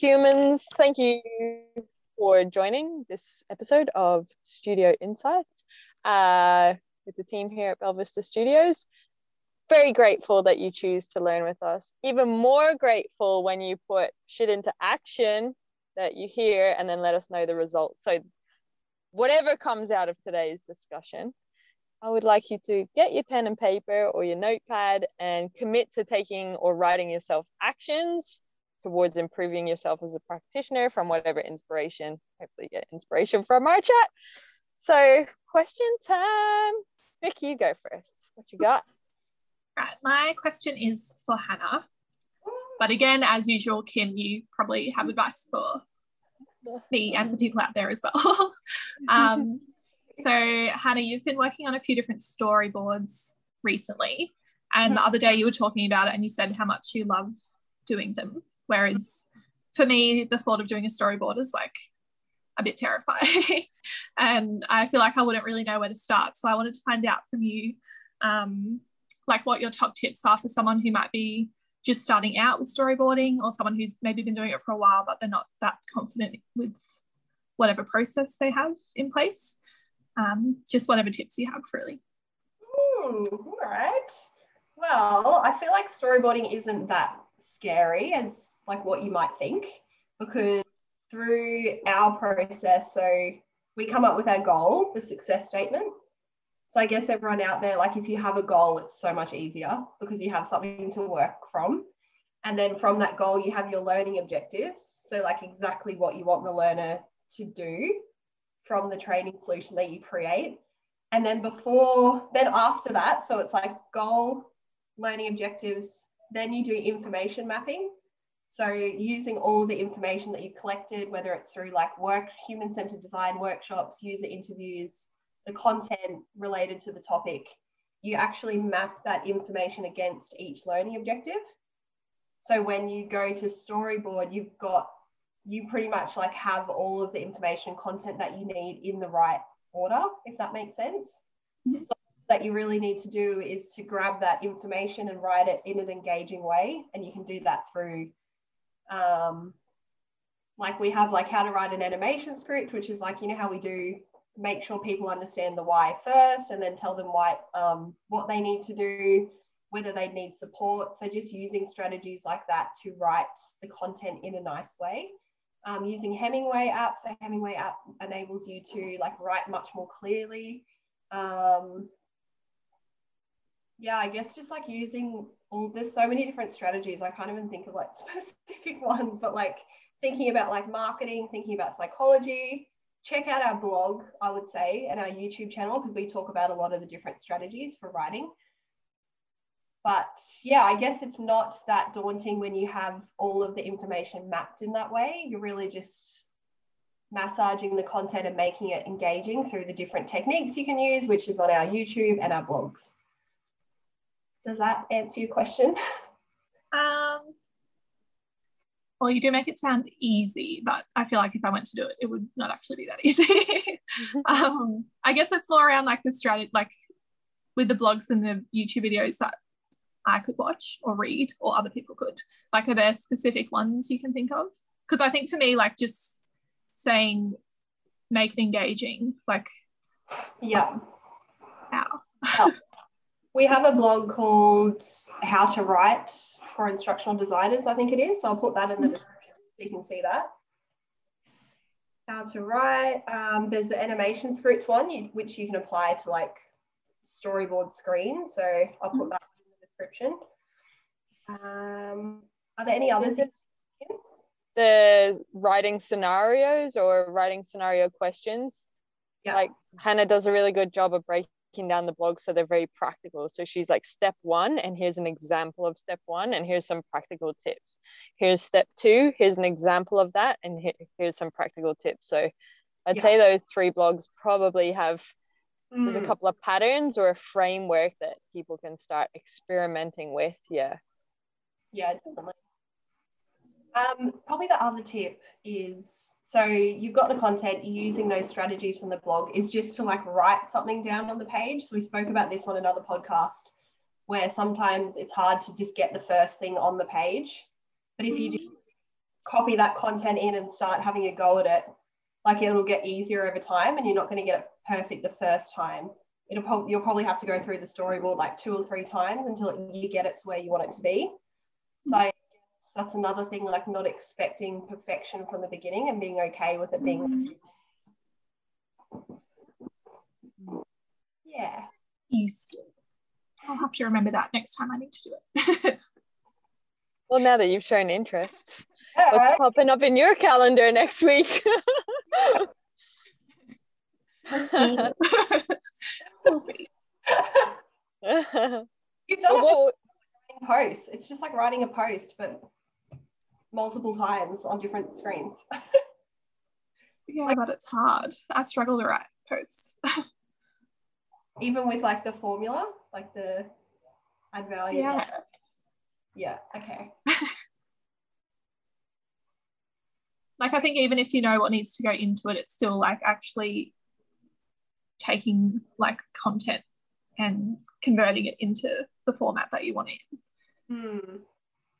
humans, thank you for joining this episode of Studio Insights uh, with the team here at Belvista Studios. Very grateful that you choose to learn with us. Even more grateful when you put shit into action that you hear and then let us know the results. So, whatever comes out of today's discussion, I would like you to get your pen and paper or your notepad and commit to taking or writing yourself actions towards improving yourself as a practitioner from whatever inspiration, hopefully get inspiration from our chat. So question time. Vicky, you go first. What you got? Right, my question is for Hannah. But again, as usual, Kim, you probably have advice for me and the people out there as well. um, so, Hannah, you've been working on a few different storyboards recently. And the other day you were talking about it and you said how much you love doing them. Whereas for me, the thought of doing a storyboard is like a bit terrifying. and I feel like I wouldn't really know where to start. So I wanted to find out from you, um, like what your top tips are for someone who might be just starting out with storyboarding or someone who's maybe been doing it for a while, but they're not that confident with whatever process they have in place. Um, just whatever tips you have, really. Ooh, all right. Well, I feel like storyboarding isn't that scary as like what you might think because through our process so we come up with our goal the success statement. So i guess everyone out there like if you have a goal it's so much easier because you have something to work from. And then from that goal you have your learning objectives. So like exactly what you want the learner to do from the training solution that you create. And then before then after that so it's like goal learning objectives then you do information mapping. So using all the information that you've collected, whether it's through like work, human-centered design workshops, user interviews, the content related to the topic, you actually map that information against each learning objective. So when you go to storyboard, you've got, you pretty much like have all of the information content that you need in the right order, if that makes sense. Mm-hmm. So that you really need to do is to grab that information and write it in an engaging way. And you can do that through, um, like we have like how to write an animation script, which is like, you know, how we do make sure people understand the why first and then tell them why, um, what they need to do, whether they need support. So just using strategies like that to write the content in a nice way. Um, using Hemingway app, so Hemingway app enables you to like write much more clearly. Um, yeah, I guess just like using all there's so many different strategies. I can't even think of like specific ones, but like thinking about like marketing, thinking about psychology. Check out our blog, I would say, and our YouTube channel because we talk about a lot of the different strategies for writing. But yeah, I guess it's not that daunting when you have all of the information mapped in that way. You're really just massaging the content and making it engaging through the different techniques you can use, which is on our YouTube and our blogs. Does that answer your question? Um, well, you do make it sound easy, but I feel like if I went to do it, it would not actually be that easy. um, I guess it's more around like the strategy, like with the blogs and the YouTube videos that I could watch or read or other people could. Like, are there specific ones you can think of? Because I think for me, like just saying make it engaging, like, yeah. How? We have a blog called How to Write for Instructional Designers, I think it is. So I'll put that in the mm-hmm. description so you can see that. How to write. Um, there's the animation script one, which you can apply to like storyboard screens. So I'll put that in the description. Um, are there any others? The writing scenarios or writing scenario questions. Yeah. Like Hannah does a really good job of breaking down the blog so they're very practical so she's like step one and here's an example of step one and here's some practical tips here's step two here's an example of that and here's some practical tips so i'd yeah. say those three blogs probably have mm. there's a mm. couple of patterns or a framework that people can start experimenting with yeah yeah definitely um, probably the other tip is so you've got the content, using those strategies from the blog is just to like write something down on the page. So we spoke about this on another podcast where sometimes it's hard to just get the first thing on the page. But if you just copy that content in and start having a go at it, like it'll get easier over time and you're not going to get it perfect the first time. It'll probably you'll probably have to go through the storyboard like two or three times until you get it to where you want it to be. So I guess that's another thing, like not expecting perfection from the beginning and being okay with it being. Mm-hmm. Yeah. Useful. I'll have to remember that next time I need to do it. Well, now that you've shown interest, Yeah, what's right? popping up in your calendar next week? we'll see. You've done it Well, posts. It's just like writing a post, but multiple times on different screens. Yeah, but it's hard. I struggle to write posts. Even with like the formula, like the add value. yeah. Yeah. Okay. Like I think even if you know what needs to go into it, it's still like actually taking like content and converting it into the format that you want it. Hmm.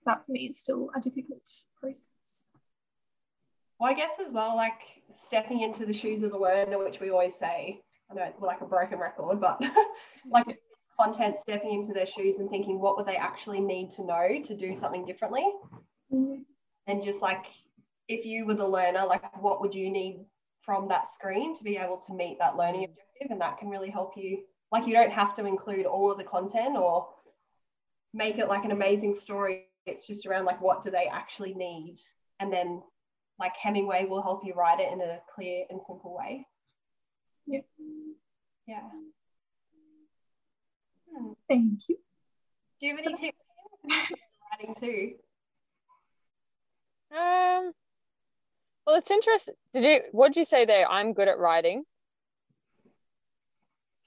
That for me is still a difficult process. Well, I guess as well, like stepping into the shoes of the learner, which we always say. I know it's like a broken record, but like content stepping into their shoes and thinking what would they actually need to know to do something differently and just like if you were the learner like what would you need from that screen to be able to meet that learning objective and that can really help you like you don't have to include all of the content or make it like an amazing story it's just around like what do they actually need and then like hemingway will help you write it in a clear and simple way Yeah. yeah Hmm. Thank you. do you have any tips for writing too Um, well, it's interesting. Did you? What did you say there? I'm good at writing.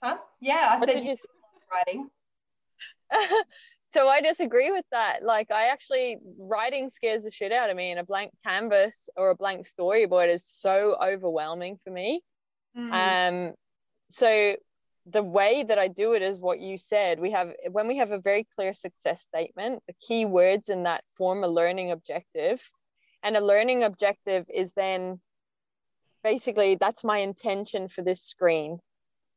huh yeah i What said did you? you s- writing so I disagree with that. Like, I actually writing scares the shit out of me, and a blank canvas or a blank storyboard is so overwhelming for me. Hmm. Um, so the way that I do it is what you said. We have when we have a very clear success statement, the key words in that form a learning objective. And a learning objective is then basically that's my intention for this screen.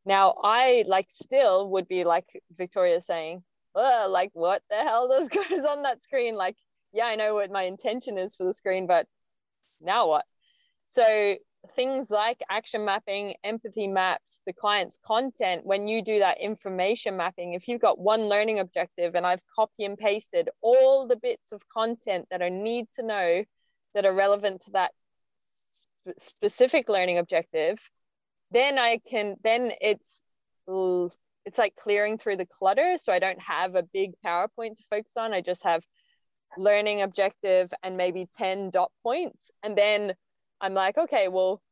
Now I like still would be like Victoria saying, "Ugh, like what the hell does goes on that screen? Like, yeah, I know what my intention is for the screen, but now what? So things like action mapping, empathy maps, the client's content, when you do that information mapping, if you've got one learning objective and I've copy and pasted all the bits of content that I need to know that are relevant to that sp- specific learning objective, then I can, then it's, it's like clearing through the clutter. So I don't have a big PowerPoint to focus on. I just have learning objective and maybe 10 dot points. And then I'm like, okay, well,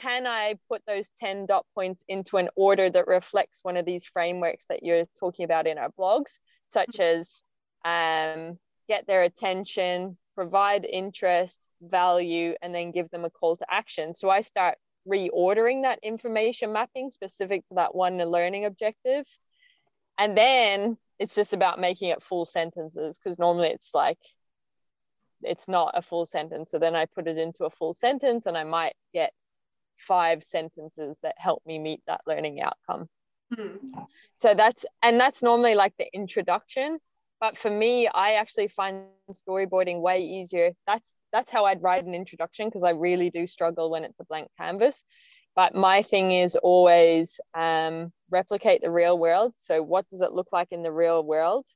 can I put those 10 dot points into an order that reflects one of these frameworks that you're talking about in our blogs, such as um, get their attention, provide interest, value, and then give them a call to action. So I start reordering that information mapping specific to that one learning objective. And then it's just about making it full sentences because normally it's like it's not a full sentence. So then I put it into a full sentence and I might get five sentences that help me meet that learning outcome. Hmm. So that's and that's normally like the introduction. But for me, I actually find storyboarding way easier. That's that's how I'd write an introduction because I really do struggle when it's a blank canvas. But my thing is always um, replicate the real world. So what does it look like in the real world?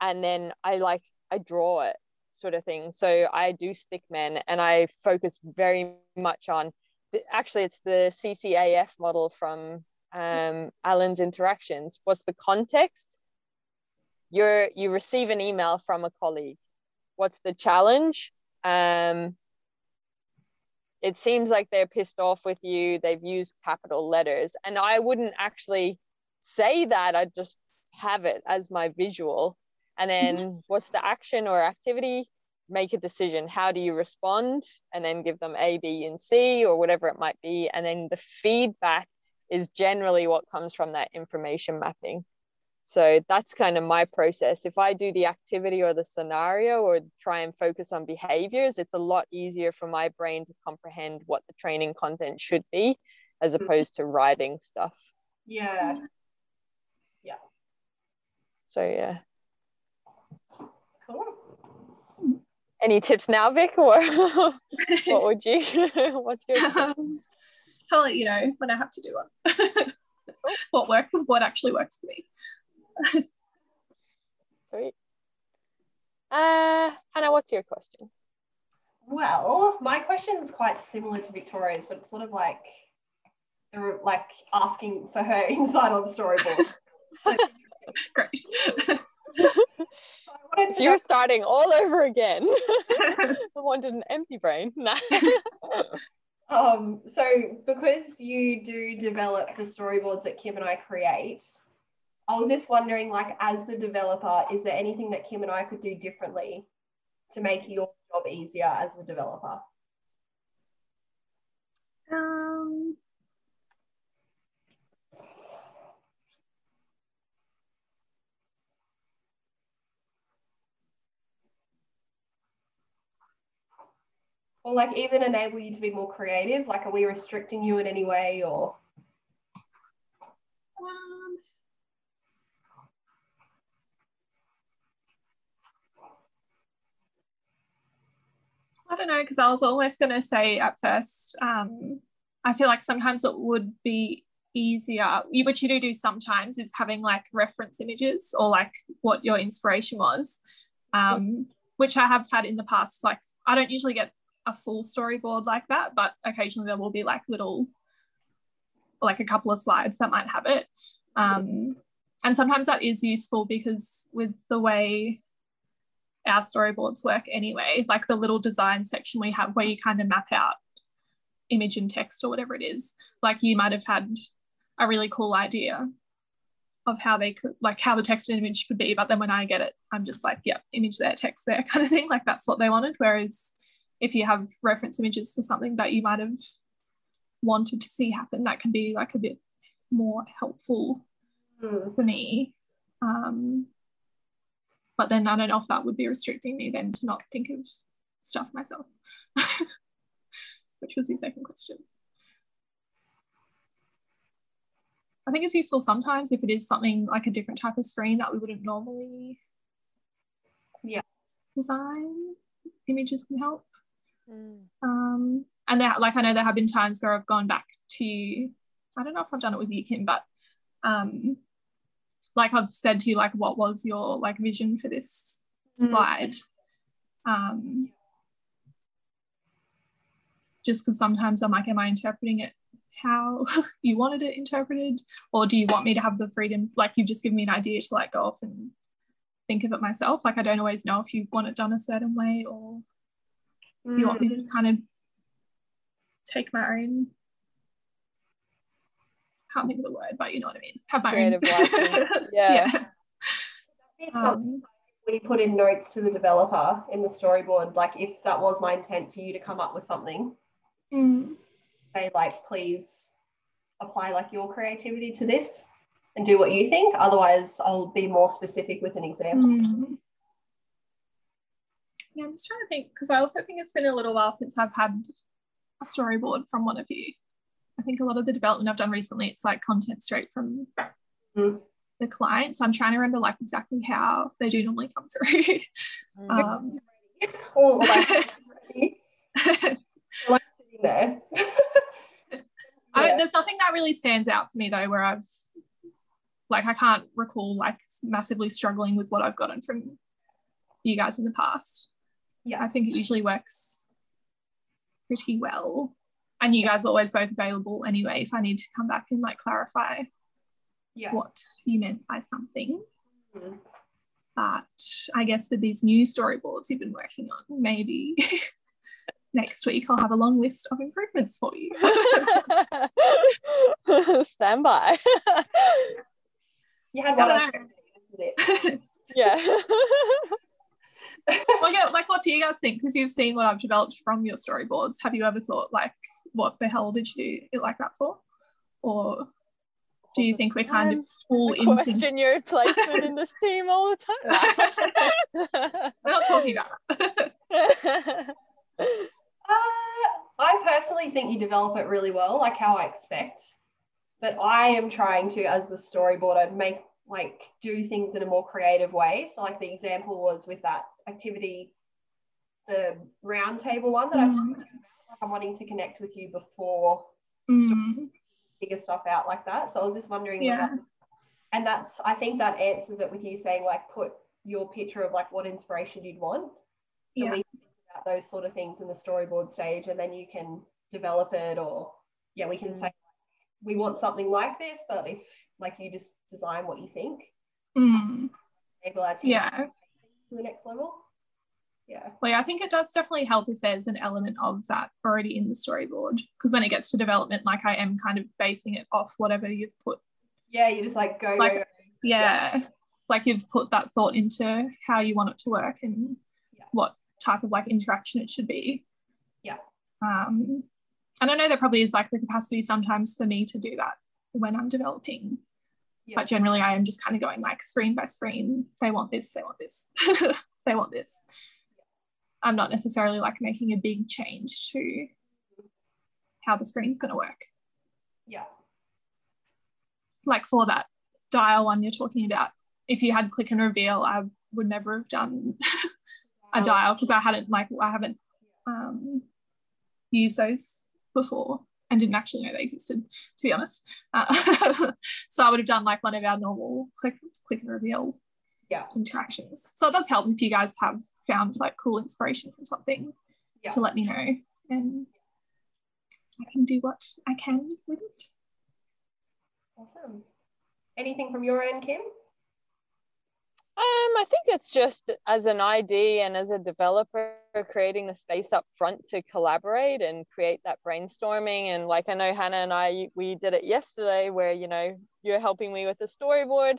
And then I like I draw it sort of thing. So I do stick men and I focus very much on the, actually it's the CCAF model from um, Allen's interactions. What's the context? You're you receive an email from a colleague. What's the challenge? Um, it seems like they're pissed off with you. They've used capital letters, and I wouldn't actually say that. I'd just have it as my visual. And then what's the action or activity? Make a decision. How do you respond? And then give them A, B, and C, or whatever it might be. And then the feedback is generally what comes from that information mapping. So that's kind of my process. If I do the activity or the scenario or try and focus on behaviors, it's a lot easier for my brain to comprehend what the training content should be as Mm-hmm. opposed to writing stuff. Yeah. Yeah. So yeah. Cool. Any tips now, Vic, or what would you? What's your Um, let you know when I have to do it. what work what actually works for me. Sweet. Uh, Hannah, what's your question? Well, my question is quite similar to Victoria's, but it's sort of like like asking for her insight on storyboards. So it's interesting. Great. So I to You're know, starting all over again. I wanted an empty brain. Nah. um, so because you do develop the storyboards that Kim and I create, I was just wondering, like, as the developer, is there anything that Kim and I could do differently to make your job easier as a developer? um, Or like even enable you to be more creative? Like, are we restricting you in any way or? I don't know because I was almost going to say at first, um, I feel like sometimes it would be easier, which you do do sometimes, is having like reference images or like what your inspiration was, um, which I have had in the past. Like I don't usually get a full storyboard like that, but occasionally there will be like little, like a couple of slides that might have it. Um, and sometimes that is useful because with the way our storyboards work anyway, like the little design section we have where you kind of map out image and text or whatever it is, like you might have had a really cool idea of how they could like how the text and image could be but then when i get it i'm just like yeah image there text there kind of thing like that's what they wanted whereas if you have reference images for something that you might have wanted to see happen that can be like a bit more helpful Hmm. for me um but then i don't know if that would be restricting me then to not think of stuff myself which was your second question I think it's useful sometimes if it is something like a different type of screen that we wouldn't normally Yeah. design. Images can help. Mm. Um, and there, like I know there have been times where I've gone back to, I don't know if I've done it with you, Kim, but um, like I've said to you, like what was your like vision for this Mm. slide? Um, just because sometimes I'm like, am I interpreting it how you wanted it interpreted, or do you want me to have the freedom? Like you've just given me an idea to like go off and think of it myself. Like I don't always know if you want it done a certain way or you want me to kind of take my own can't think of the word but you know what i mean have my Creative own license, yeah. Be something Um, we put in notes to the developer in the storyboard, like if that was my intent for you to come up with something, mm, say like please apply like your creativity to this and do what you think. Otherwise, I'll be more specific with an example. mm. yeah i'm just trying to think because i also think it's been a little while since i've had a storyboard from one of you i think a lot of the development i've done recently it's like content straight from Mm. the client so i'm trying to remember like exactly how they do normally come through Mm. um, Or like, like sitting there. I Yeah. there's nothing that really stands out for me though, where I've like I can't recall like massively struggling with what I've gotten from you guys in the past. Yeah. I think it usually works pretty well. And you guys are always both available anyway if I need to come back and like clarify yeah. what you meant by something. Mm. But I guess with these new storyboards you've been working on, maybe next week I'll have a long list of improvements for you. Stand by. You had one. don't This is it. yeah. like, like what do you guys think because you've seen what i've developed from your storyboards have you ever thought like what the hell did you do it like that for or do you think we're kind of all I in sync? question your placement in this team all the time. We're not talking about that. Uh, I personally think you develop it really well, like how I expect. But I am trying to, as a storyboarder, make like do things in a more creative way. So, like the example was with that activity, the round table one that I was talking about. Like I'm wanting to connect with you before Mm, figure stuff out like that. So I was just wondering, Yeah. whether- and that's I think that answers it with you saying like put your picture of like what inspiration you'd want. So Yeah. we think about those sort of things in the storyboard stage, and then you can develop it, or yeah, we can Mm. say we want something like this, but if like you just design what you think, mm, enable our team yeah. to the next level. Yeah, Well, yeah, I think it does definitely help if there's an element of that already in the storyboard. Because when it gets to development, like I am kind of basing it off whatever you've put. yeah, you just like go, Like- go, go. Yeah. Like you've put that thought into how you want it to work and Yeah. what type of like interaction it should be. Yeah. Um, and I know there probably is like the capacity sometimes for me to do that when I'm developing. Yeah. But generally, I am just kind of going like screen by screen. They want this, they want this, they want this. I'm not necessarily like making a big change to how the screen's going to work. yeah, Like for that dial one you're talking about, if you had click and reveal, I would never have done a dial because I hadn't like I haven't um, used those before and didn't actually know they existed to be honest. Uh, so I would have done like one of our normal click click and reveal Yeah. interactions. So it does help if you guys have found like cool inspiration from something Yeah. to let me know and I can do what I can with it. Awesome. Anything from your end, Kim? Um, I think it's just as an ID and as a developer, creating the space up front to collaborate and create that brainstorming. And like I know Hannah and I, we did it yesterday where, you know, you're helping me with the storyboard,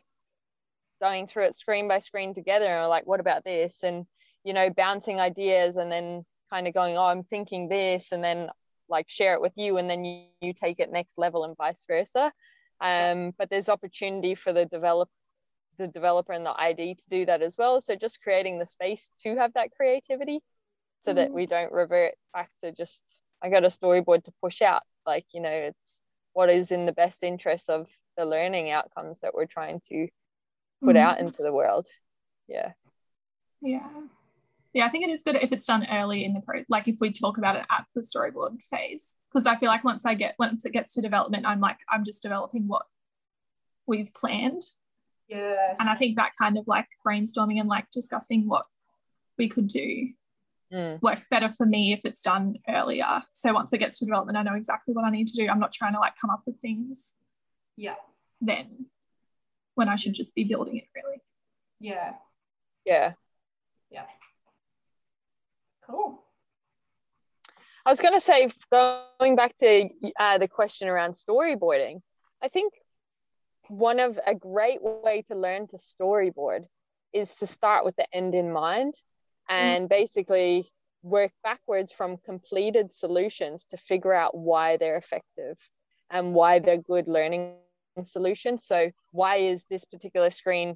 going through it screen by screen together and we're like, what about this? And, you know, bouncing ideas and then kind of going, oh, I'm thinking this, and then like share it with you, and then you, you take it next level and vice versa. Um, but there's opportunity for the developer the developer and the ID to do that as well. So just creating the space to have that creativity so that Mhm. we don't revert back to just I got a storyboard to push out. Like, you know, it's what is in the best interest of the learning outcomes that we're trying to put out Mhm. into the world. Yeah. Yeah. Yeah, I think it is good if it's done early in the pro like if we talk about it at the storyboard phase. Because I feel like once I get once it gets to development, I'm like, I'm just developing what we've planned. Yeah. And I think that kind of like brainstorming and like discussing what we could do Mm. works better for me if it's done earlier. So once it gets to development, I know exactly what I need to do. I'm not trying to like come up with things Yeah. then when I should just be building it really. Yeah. Yeah. Yeah. Cool. I was going to say, going back to uh, the question around storyboarding, I think one of a great way to learn to storyboard is to start with the end in mind and basically work backwards from completed solutions to figure out why they're effective and why they're good learning solutions. So, why is this particular screen?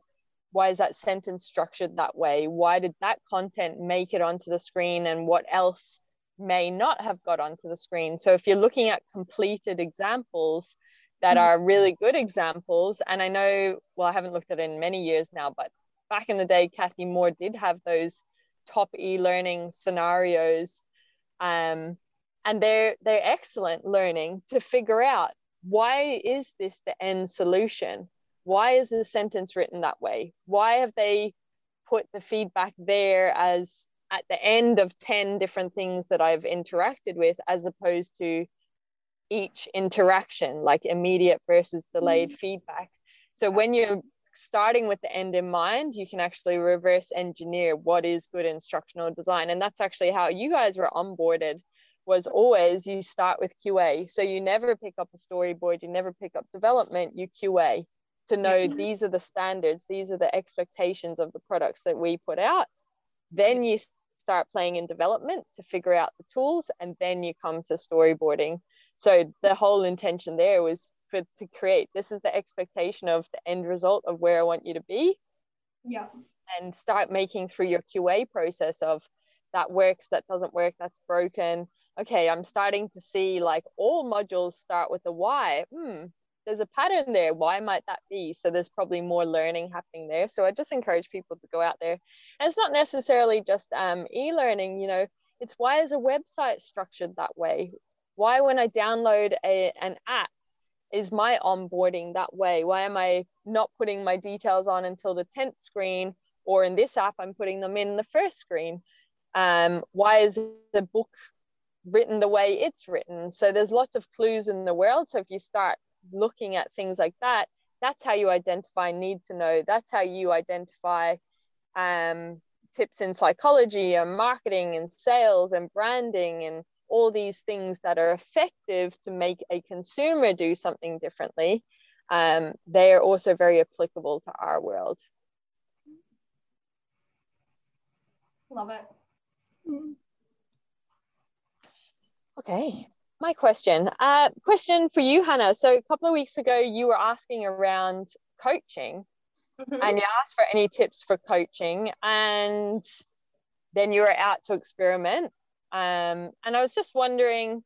Why is that sentence structured that way? Why did that content make it onto the screen? And what else may not have got onto the screen. So if you're looking at completed examples that are really good examples, and I know, well, I haven't looked at it in many years now, but back in the day, Cathy Moore did have those top e-learning scenarios. Um, and they're they're excellent learning to figure out why is this the end solution? Why is the sentence written that way? Why have they put the feedback there as at the end of 10 different things that I've interacted with, as opposed to each interaction, like immediate versus delayed mm-hmm. feedback. So when you're starting with the end in mind, you can actually reverse engineer what is good instructional design. And that's actually how you guys were onboarded was always you start with QA. So you never pick up a storyboard, you never pick up development, you QA to know yeah. these are the standards, these are the expectations of the products that we put out. Then you start playing in development to figure out the tools, and then you come to storyboarding. So the whole intention there was for to create. This is the expectation of the end result of where I want you to be. Yeah. And start making through your QA process of that works, that doesn't work, that's broken. Okay, I'm starting to see like all modules start with a why. Hmm, there's a pattern there. Why might that be? So there's probably more learning happening there. So I just encourage people to go out there. And it's not necessarily just um, e-learning, you know, it's why is a website structured that way? Why when I download a, an app, is my onboarding that way? Why am I not putting my details on until the 10th screen? Or in this app, I'm putting them in the first screen. Um, why is the book written the way it's written? So there's lots of clues in the world. So if you start looking at things like that, that's how you identify need to know. That's how you identify um, tips in psychology and marketing and sales and branding and all these things that are effective to make a consumer do something differently. Um, they are also very applicable to our world. Love it. Okay, my question. Uh, question for you, Hannah. So a couple of weeks ago, you were asking around coaching, mm-hmm. and you asked for any tips for coaching, and then you were out to experiment. Um, and I was just wondering.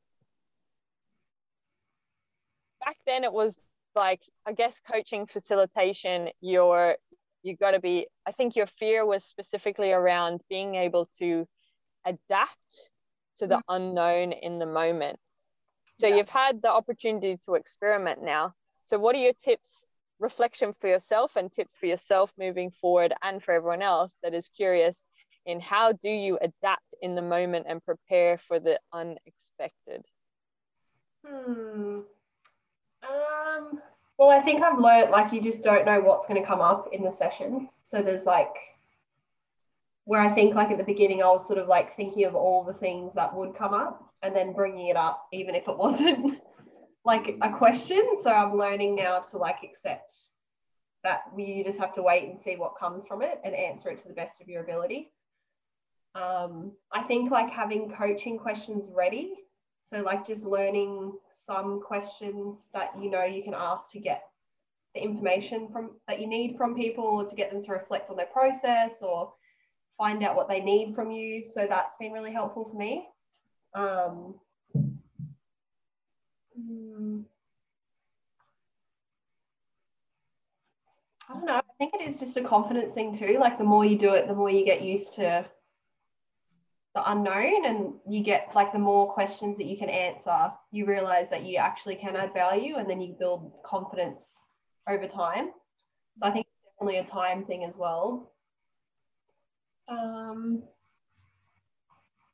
Back then, it was like I guess coaching facilitation. You're you got to be. I think your fear was specifically around being able to adapt to the mm-hmm. unknown in the moment so yeah. you've had the opportunity to experiment now. So what are your tips, reflection for yourself and tips for yourself moving forward and for everyone else that is curious in how do you adapt in the moment and prepare for the unexpected? Hmm. Um, well, I think I've learned like you just don't know what's going to come up in the session. So there's like where I think like at the beginning I was sort of like thinking of all the things that would come up and then bringing it up even if it wasn't like a question. So i'm learning now to like accept that you just have to wait and see what comes from it and answer it to the best of your ability. Um, i think like having coaching questions ready. So like just learning some questions that you know you can ask to get the information from that you need from people or to get them to reflect on their process or find out what they need from you so that's been really helpful for me um, hmm. I don't know. I think it is just a confidence thing too. Like the more you do it, the more you get used to the unknown and you get like the more questions that you can answer, you realize that you actually can add value and then you build confidence over time. So I think it's definitely a time thing as well. Um,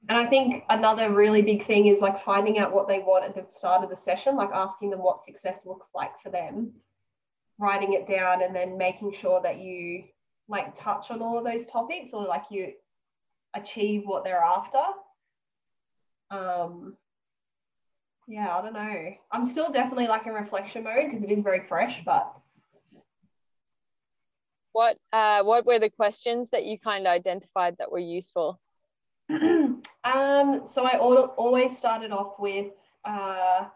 and I think another really big thing is like finding out what they want at the start of the session, like asking them what success looks like for them, writing it down, and then making sure that you like touch on all of those topics or like you achieve what they're after. Um, yeah, I don't know. I'm still definitely like in reflection mode because it is very fresh, but what uh, what were the questions that you kind of identified that were useful? um, so I always started off with uh,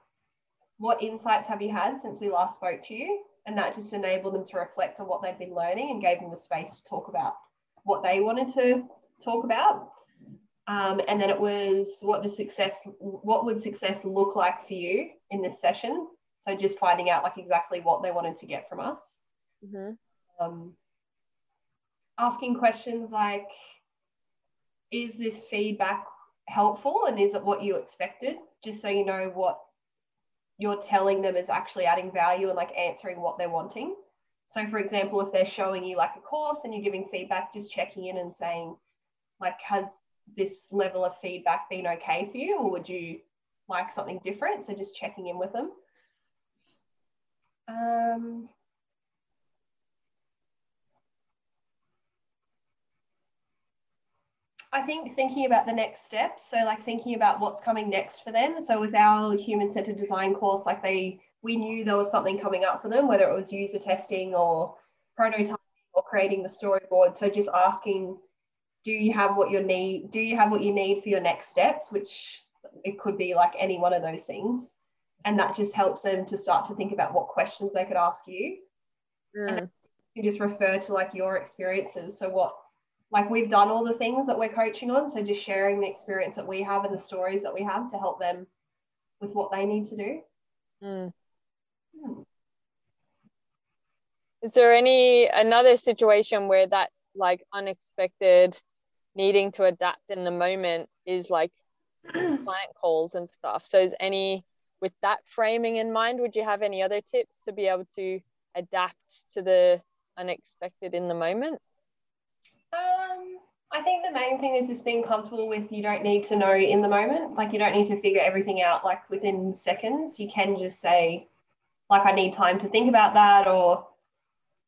what insights have you had since we last spoke to you? And that just enabled them to reflect on what they've been learning and gave them the space to talk about what they wanted to talk about. Um, and then it was what does success, what would success look like for you in this session? So just finding out like exactly what they wanted to get from us. Mm-hmm. Um, asking questions like, is this feedback helpful and is it what you expected? Just so you know what you're telling them is actually adding value and like answering what they're wanting. So, for example, if they're showing you like a course and you're giving feedback, just checking in and saying, like, has this level of feedback been okay for you or would you like something different? So, just checking in with them. Um, I think thinking about the next steps, so like thinking about what's coming next for them. So with our human centered design course, like they we knew there was something coming up for them, whether it was user testing or prototyping or creating the storyboard. So just asking, do you have what you need? Do you have what you need for your next steps? Which it could be like any one of those things. and that just helps them to start to think about what questions they could ask you Mm. you just refer to like your experiences so what like we've done all the things that we're coaching on so just sharing the experience that we have and the stories that we have to help them with what they need to do Mm. Hmm. Is there any another situation where that like unexpected needing to adapt in the moment is like client calls and stuff? So is any with that framing in mind, would you have any other tips to be able to adapt to the unexpected in the moment? Um, I think the main thing is just being comfortable with you don't need to know in the moment. Like you don't need to figure everything out like within seconds. You can just say, like, I need time to think about that, or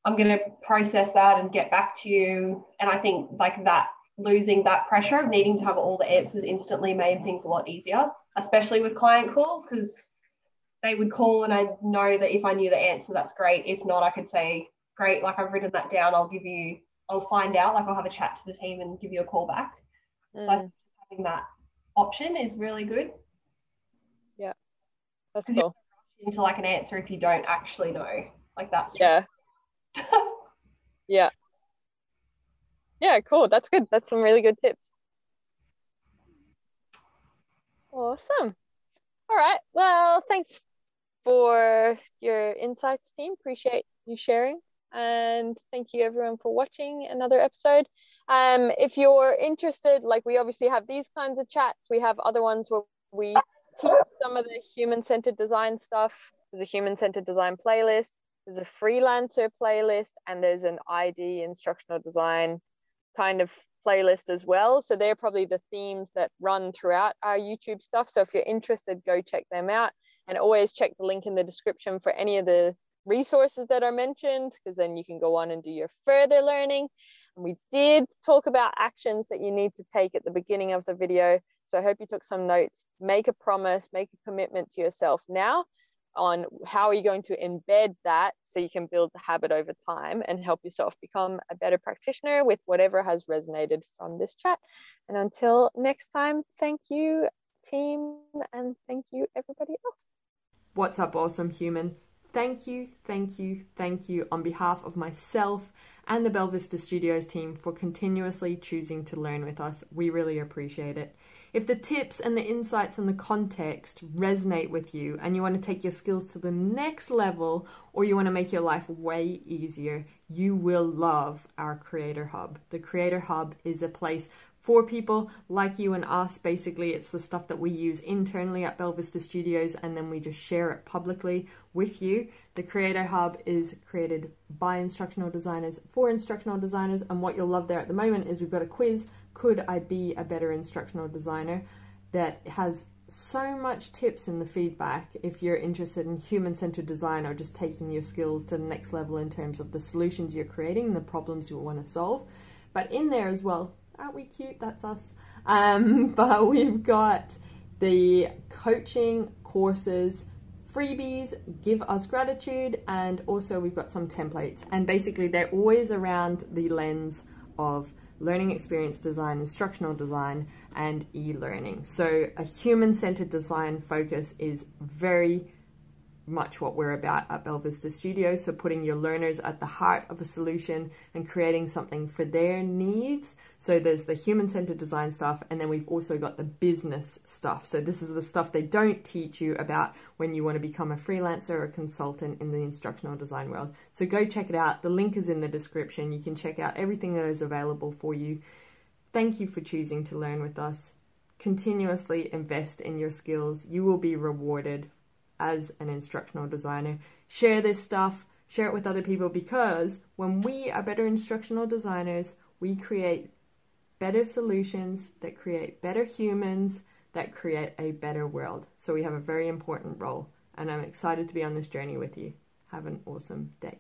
I'm going to process that and get back to you. And I think like that losing that pressure of needing to have all the answers instantly made things a lot easier, especially with client calls, because they would call and I know that if I knew the answer, that's great. If not, I could say, great, like I've written that down. I'll give you, I'll find out, like I'll have a chat to the team and give you a call back. So I Mm, think having that option is really good that's 'cause you- cool. into like an answer if you don't actually know. Like that's Yeah. Yeah. Yeah, cool. That's good. That's some really good tips. Awesome. All right. Well, thanks for your insights, team. Appreciate you sharing. And thank you everyone for watching another episode. Um, if you're interested, like we obviously have these kinds of chats, we have other ones where we teach some of the human-centered design stuff. There's a human-centered design playlist, there's a freelancer playlist, and there's an ID instructional design kind of playlist as well. So they're probably the themes that run throughout our YouTube stuff. So if you're interested, go check them out and always check the link in the description for any of the resources that are mentioned, because then you can go on and do your further learning. And we did talk about actions that you need to take at the beginning of the video. So I hope you took some notes. Make a promise, make a commitment to yourself now on how are you going to embed that so you can build the habit over time and help yourself become a better practitioner with whatever has resonated from this chat. And until next time, thank you, team, and thank you, everybody else. What's up, awesome human? Thank you, thank you, thank you on behalf of myself and the Belvista Studios team for continuously choosing to learn with us. We really appreciate it. If the tips and the insights and the context resonate with you and you want to take your skills to the next level or you want to make your life way easier, you will love our Creator Hub. The Creator Hub is a place for people like you and us. Basically, it's the stuff that we use internally at Belvista Studios and then we just share it publicly with you. The Creator Hub is created by instructional designers for instructional designers, and what you'll love there at the moment is we've got a quiz Could I Be a Better Instructional Designer? that has so much tips in the feedback if you're interested in human centered design or just taking your skills to the next level in terms of the solutions you're creating the problems you want to solve. But in there as well, aren't we cute? That's us. Um, but we've got the coaching courses, freebies, give us gratitude, and also we've got some templates. And basically, they're always around the lens of learning experience design, instructional design, and e learning. So, a human centered design focus is very much what we're about at Belvista Studio. So, putting your learners at the heart of a solution and creating something for their needs. So, there's the human centered design stuff, and then we've also got the business stuff. So, this is the stuff they don't teach you about when you want to become a freelancer or a consultant in the instructional design world. So, go check it out. The link is in the description. You can check out everything that is available for you. Thank you for choosing to learn with us. Continuously invest in your skills. You will be rewarded as an instructional designer. Share this stuff, share it with other people because when we are better instructional designers, we create better solutions that create better humans that create a better world. So we have a very important role, and I'm excited to be on this journey with you. Have an awesome day.